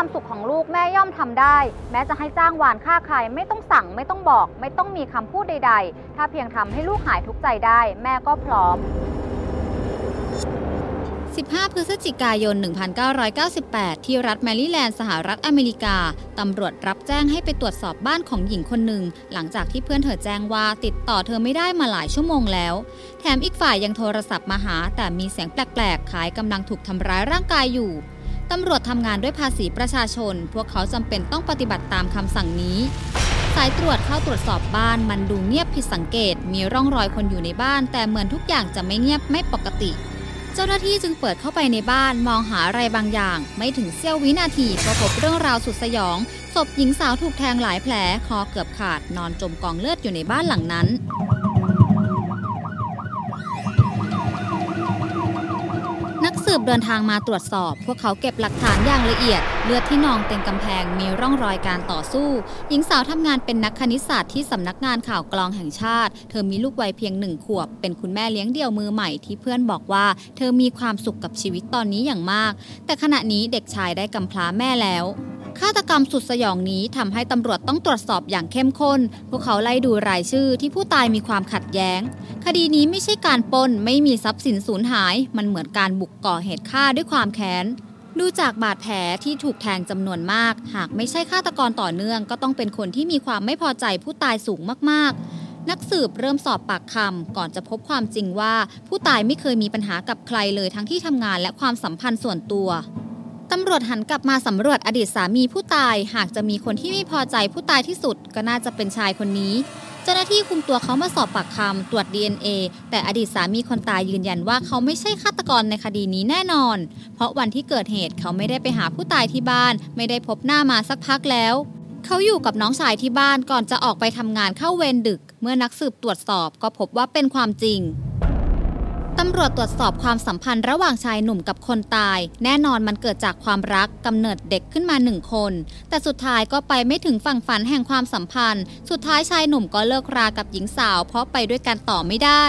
ความสุขของลูกแม่ย่อมทำได้ แม้จะให้จ้างวานฆ่าใครไม่ต้องสั่งไม่ต้องบอก ไม่ต้องมีคำพูดใด ๆ ถ้าเพียงทำให้ลูกหายทุกข์ใจได้ แม่ก็พร้อม 15 พฤศจิกายน 1998 ที่รัฐแมริแลนด์ สหรัฐอเมริกา ตำรวจรับแจ้งให้ไปตรวจสอบบ้านของหญิงคนหนึ่ง หลังจากที่เพื่อนเธอแจ้งว่าติดต่อเธอไม่ได้มาหลายชั่วโมงแล้ว แถมอีกฝ่ายยังโทรศัพท์มาหา แต่มีเสียงแปลกๆ คล้ายกำลังถูกทำร้ายร่างกายอยู่ ตำรวจทำงานด้วยภาษีประชาชน พวกเขาจำเป็นต้องปฏิบัติตามคำสั่งนี้ สายตรวจเข้าตรวจสอบบ้านมันดูเงียบผิดสังเกต มีร่องรอยคนอยู่ในบ้าน แต่เหมือนทุกอย่างจะไม่เงียบไม่ปกติ เจ้าหน้าที่จึงเปิดเข้าไปในบ้านมองหาอะไรบางอย่าง ไม่ถึงเสี้ยววินาทีก็พบเรื่องราวสุดสยอง ศพหญิงสาวถูกแทงหลายแผลคอเกือบขาด นอนจมกองเลือดอยู่ในบ้านหลังนั้น นัก สืบเดินทางมาตรวจสอบ พวกเขาเก็บหลักฐานอย่างละเอียด เลือดที่นองเต็มกำแพงมีร่องรอยการต่อสู้ หญิงสาวทำงานเป็นนักคณิตศาสตร์ที่สำนักงานข่าวกลองแห่งชาติ เธอมีลูกวัยเพียงหนึ่งขวบ เป็นคุณแม่เลี้ยงเดี่ยวมือใหม่ที่เพื่อนบอกว่า เธอมีความสุขกับชีวิตตอนนี้อย่างมาก แต่ขณะนี้เด็กชายได้กำพร้าแม่แล้ว ฆาตกรรมสุดสยองนี้ทำให้ตำรวจต้องตรวจสอบอย่างเข้มข้น พวกเขาไล่ดูรายชื่อที่ผู้ตายมีความขัดแย้ง คดีนี้ไม่ใช่การปล้นไม่มีทรัพย์สินสูญหาย มันเหมือนการบุกก่อเหตุฆ่าด้วยความแค้นดูจากบาดแผลที่ถูกแทงจำนวนมาก หากไม่ใช่ฆาตกรต่อเนื่อง ก็ต้องเป็นคนที่มีความไม่พอใจผู้ตายสูงมากๆ นักสืบเริ่มสอบปากคำก่อนจะพบความจริงว่า ผู้ตายไม่เคยมีปัญหากับใครเลยทั้งที่ทำงานและความสัมพันธ์ส่วนตัว ตำรวจหันกลับมาสำรวจอดีตสามีผู้ตาย หากจะมีคนที่ไม่พอใจผู้ตายที่สุด ก็น่าจะเป็นชายคนนี้ เจ้าหน้าที่คุมตัวเขามาสอบปากคำตรวจ DNA แต่อดีตสามีคนตายยืนยันว่าเขาไม่ใช่ฆาตกรในคดีนี้แน่นอน เพราะวันที่เกิดเหตุเขาไม่ได้ไปหาผู้ตายที่บ้าน ไม่ได้พบหน้ามาสักพักแล้วเขาอยู่กับน้องชายที่บ้านก่อนจะออกไปทำงานเข้าเวรดึก เมื่อนักสืบตรวจสอบก็พบว่าเป็นความจริง ตำรวจตรวจสอบความสัมพันธ์ระหว่างชายหนุ่มกับคนตาย แน่นอนมันเกิดจากความรักกำเนิดเด็กขึ้นมาหนึ่งคน แต่สุดท้ายก็ไปไม่ถึงฝั่งฝันแห่งความสัมพันธ์ สุดท้ายชายหนุ่มก็เลิกรากับหญิงสาว เพราะไปด้วยกันต่อไม่ได้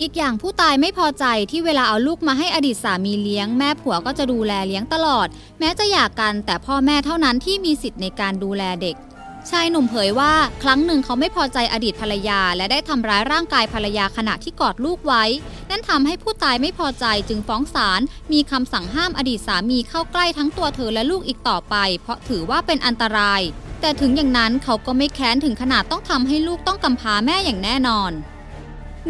อีกอย่างผู้ตายไม่พอใจที่เวลาเอาลูกมาให้อดีตสามีเลี้ยง แม่ผัวก็จะดูแลเลี้ยงตลอด แม้จะหย่ากันแต่พ่อแม่เท่านั้นที่มีสิทธิ์ในการดูแลเด็ก ชายหนุ่มเผยว่าครั้งหนึ่งเขาไม่พอใจอดีตภรรยา และได้ทำร้ายร่างกายภรรยาขณะที่กอดลูกไว้ นั่นทำให้ผู้ตายไม่พอใจจึงฟ้องศาลมีคำสั่งห้ามอดีตสามีเข้าใกล้ทั้งตัวเธอและลูกอีกต่อไป เพราะถือว่าเป็นอันตราย แต่ถึงอย่างนั้นเขาก็ไม่แค้นถึงขนาดต้องทำให้ลูกต้องกำพร้าแม่อย่างแน่นอน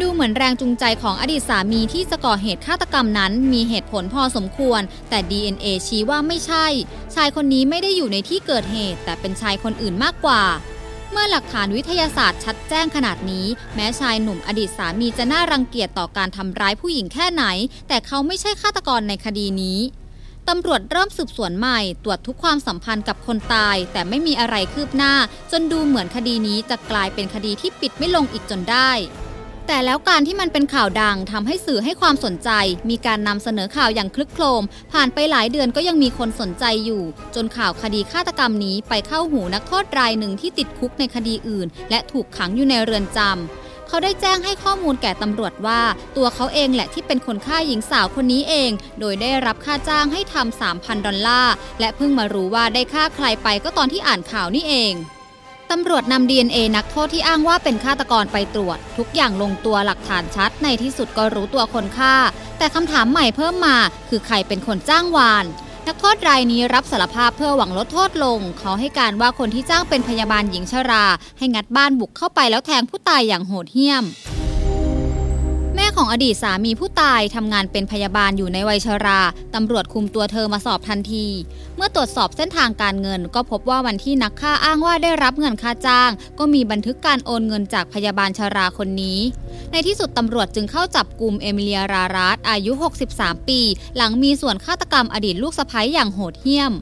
ดูเหมือนแรงจูงใจของอดีตสามีที่จะก่อเหตุฆาตกรรมนั้น มีเหตุผลพอสมควร แต่ DNA ชี้ว่าไม่ใช่ ชายคนนี้ไม่ได้อยู่ในที่เกิดเหตุ แต่เป็นชายคนอื่นมากกว่า เมื่อหลักฐานวิทยาศาสตร์ชัดแจ้งขนาดนี้ แม้ชายหนุ่มอดีตสามีจะน่ารังเกียจต่อการทำร้ายผู้หญิงแค่ไหน แต่เขาไม่ใช่ฆาตกรในคดีนี้ตำรวจเริ่มสืบสวนใหม่ ตรวจทุกความสัมพันธ์กับคนตาย แต่ไม่มีอะไรคืบหน้า จนดูเหมือนคดีนี้จะกลายเป็นคดีที่ปิดไม่ลงอีกจนได้ แต่แล้วการที่มันเป็นข่าวดังทำให้สื่อให้ความสนใจ มีการนำเสนอข่าวอย่างคลึกโครม ผ่านไปหลายเดือนก็ยังมีคนสนใจอยู่ จนข่าวคดีฆาตกรรมนี้ไปเข้าหูนักโทษรายหนึ่งที่ติดคุกในคดีอื่น และถูกขังอยู่ในเรือนจำเขาได้แจ้งให้ข้อมูลแก่ตำรวจว่า ตัวเขาเองแหละที่เป็นคนฆ่าหญิงสาวคนนี้เอง โดยได้รับค่าจ้างให้ทำ3,000 ดอลลาร์ และเพิ่งมารู้ว่าได้ฆ่าใครไปก็ตอนที่อ่านข่าวนี่เอง ตำรวจนำ DNA นักโทษที่อ้างว่าเป็นฆาตกรไปตรวจ ทุกอย่างลงตัวหลักฐานชัด ในที่สุดก็รู้ตัวคนฆ่า แต่คำถามใหม่เพิ่มมา คือใครเป็นคนจ้างวาน นักโทษรายนี้รับสารภาพเพื่อหวังลดโทษลง เขาให้การว่าคนที่จ้างเป็นพยาบาลหญิงชรา ให้งัดบ้านบุกเข้าไปแล้วแทงผู้ตายอย่างโหดเหี้ยม ของอดีตสามีผู้ตายทำงานเป็นพยาบาลอยู่ในวัยชราตำรวจคุมตัวเธอมาสอบทันที เมื่อตรวจสอบเส้นทางการเงิน ก็พบว่าวันที่นักฆ่าอ้างว่าได้รับเงินค่าจ้าง ก็มีบันทึกการโอนเงินจากพยาบาลชราคนนี้ ในที่สุดตำรวจจึงเข้าจับกลุ่มเอมิเลียรารัสอายุ 63 ปี หลังมีส่วนฆาตกรรมอดีตลูกสะใภ้อย่างโหดเหี้ยม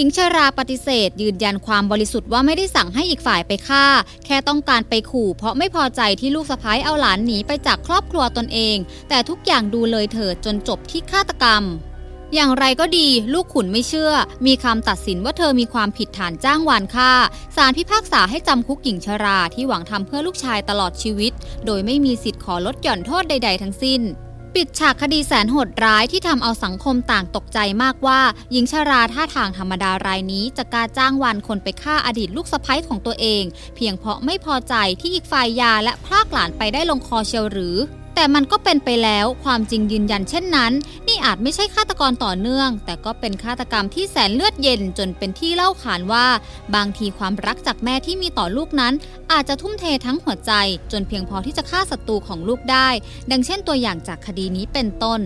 หญิงชราปฏิเสธ ยืนยันความบริสุทธิ์ว่าไม่ได้สั่งให้อีกฝ่ายไปฆ่า แค่ต้องการไปขู่เพราะไม่พอใจที่ลูกสะพ้ายเอาหลานหนีไปจากครอบครัวตนเอง แต่ทุกอย่างดูเลยเถิดจนจบที่ฆาตกรรมอย่างไรก็ดี ลูกขุนไม่เชื่อ มีคำตัดสินว่าเธอมีความผิดฐานจ้างวานฆ่าศาลพิพากษาให้จำคุกหญิงชราที่หวังทำเพื่อลูกชายตลอดชีวิต โดยไม่มีสิทธิ์ขอลดหย่อนโทษใด ๆ ทั้งสิ้น ปิดฉากคดีแสนโหดร้ายที่ทำเอาสังคมต่างตกใจมากว่า หญิงชาราท่าทางธรรมดารายนี้จะกล้าจ้างวานคนไปฆ่าอดีตลูกสะใภ้ของตัวเอง เพียงเพราะไม่พอใจที่อีกฝ่ายยาและพรากหลานไปได้ลงคอเชียวหรือ แต่มันก็เป็นไปแล้วความจริงยืนยันเช่นนั้น นี่อาจไม่ใช่ฆาตกรต่อเนื่อง แต่ก็เป็นฆาตกรรมที่แสนเลือดเย็นจนเป็นที่เล่าขานว่า บางทีความรักจากแม่ที่มีต่อลูกนั้น อาจจะทุ่มเททั้งหัวใจ จนเพียงพอที่จะฆ่าศัตรูของลูกได้ ดังเช่นตัวอย่างจากคดีนี้เป็นต้น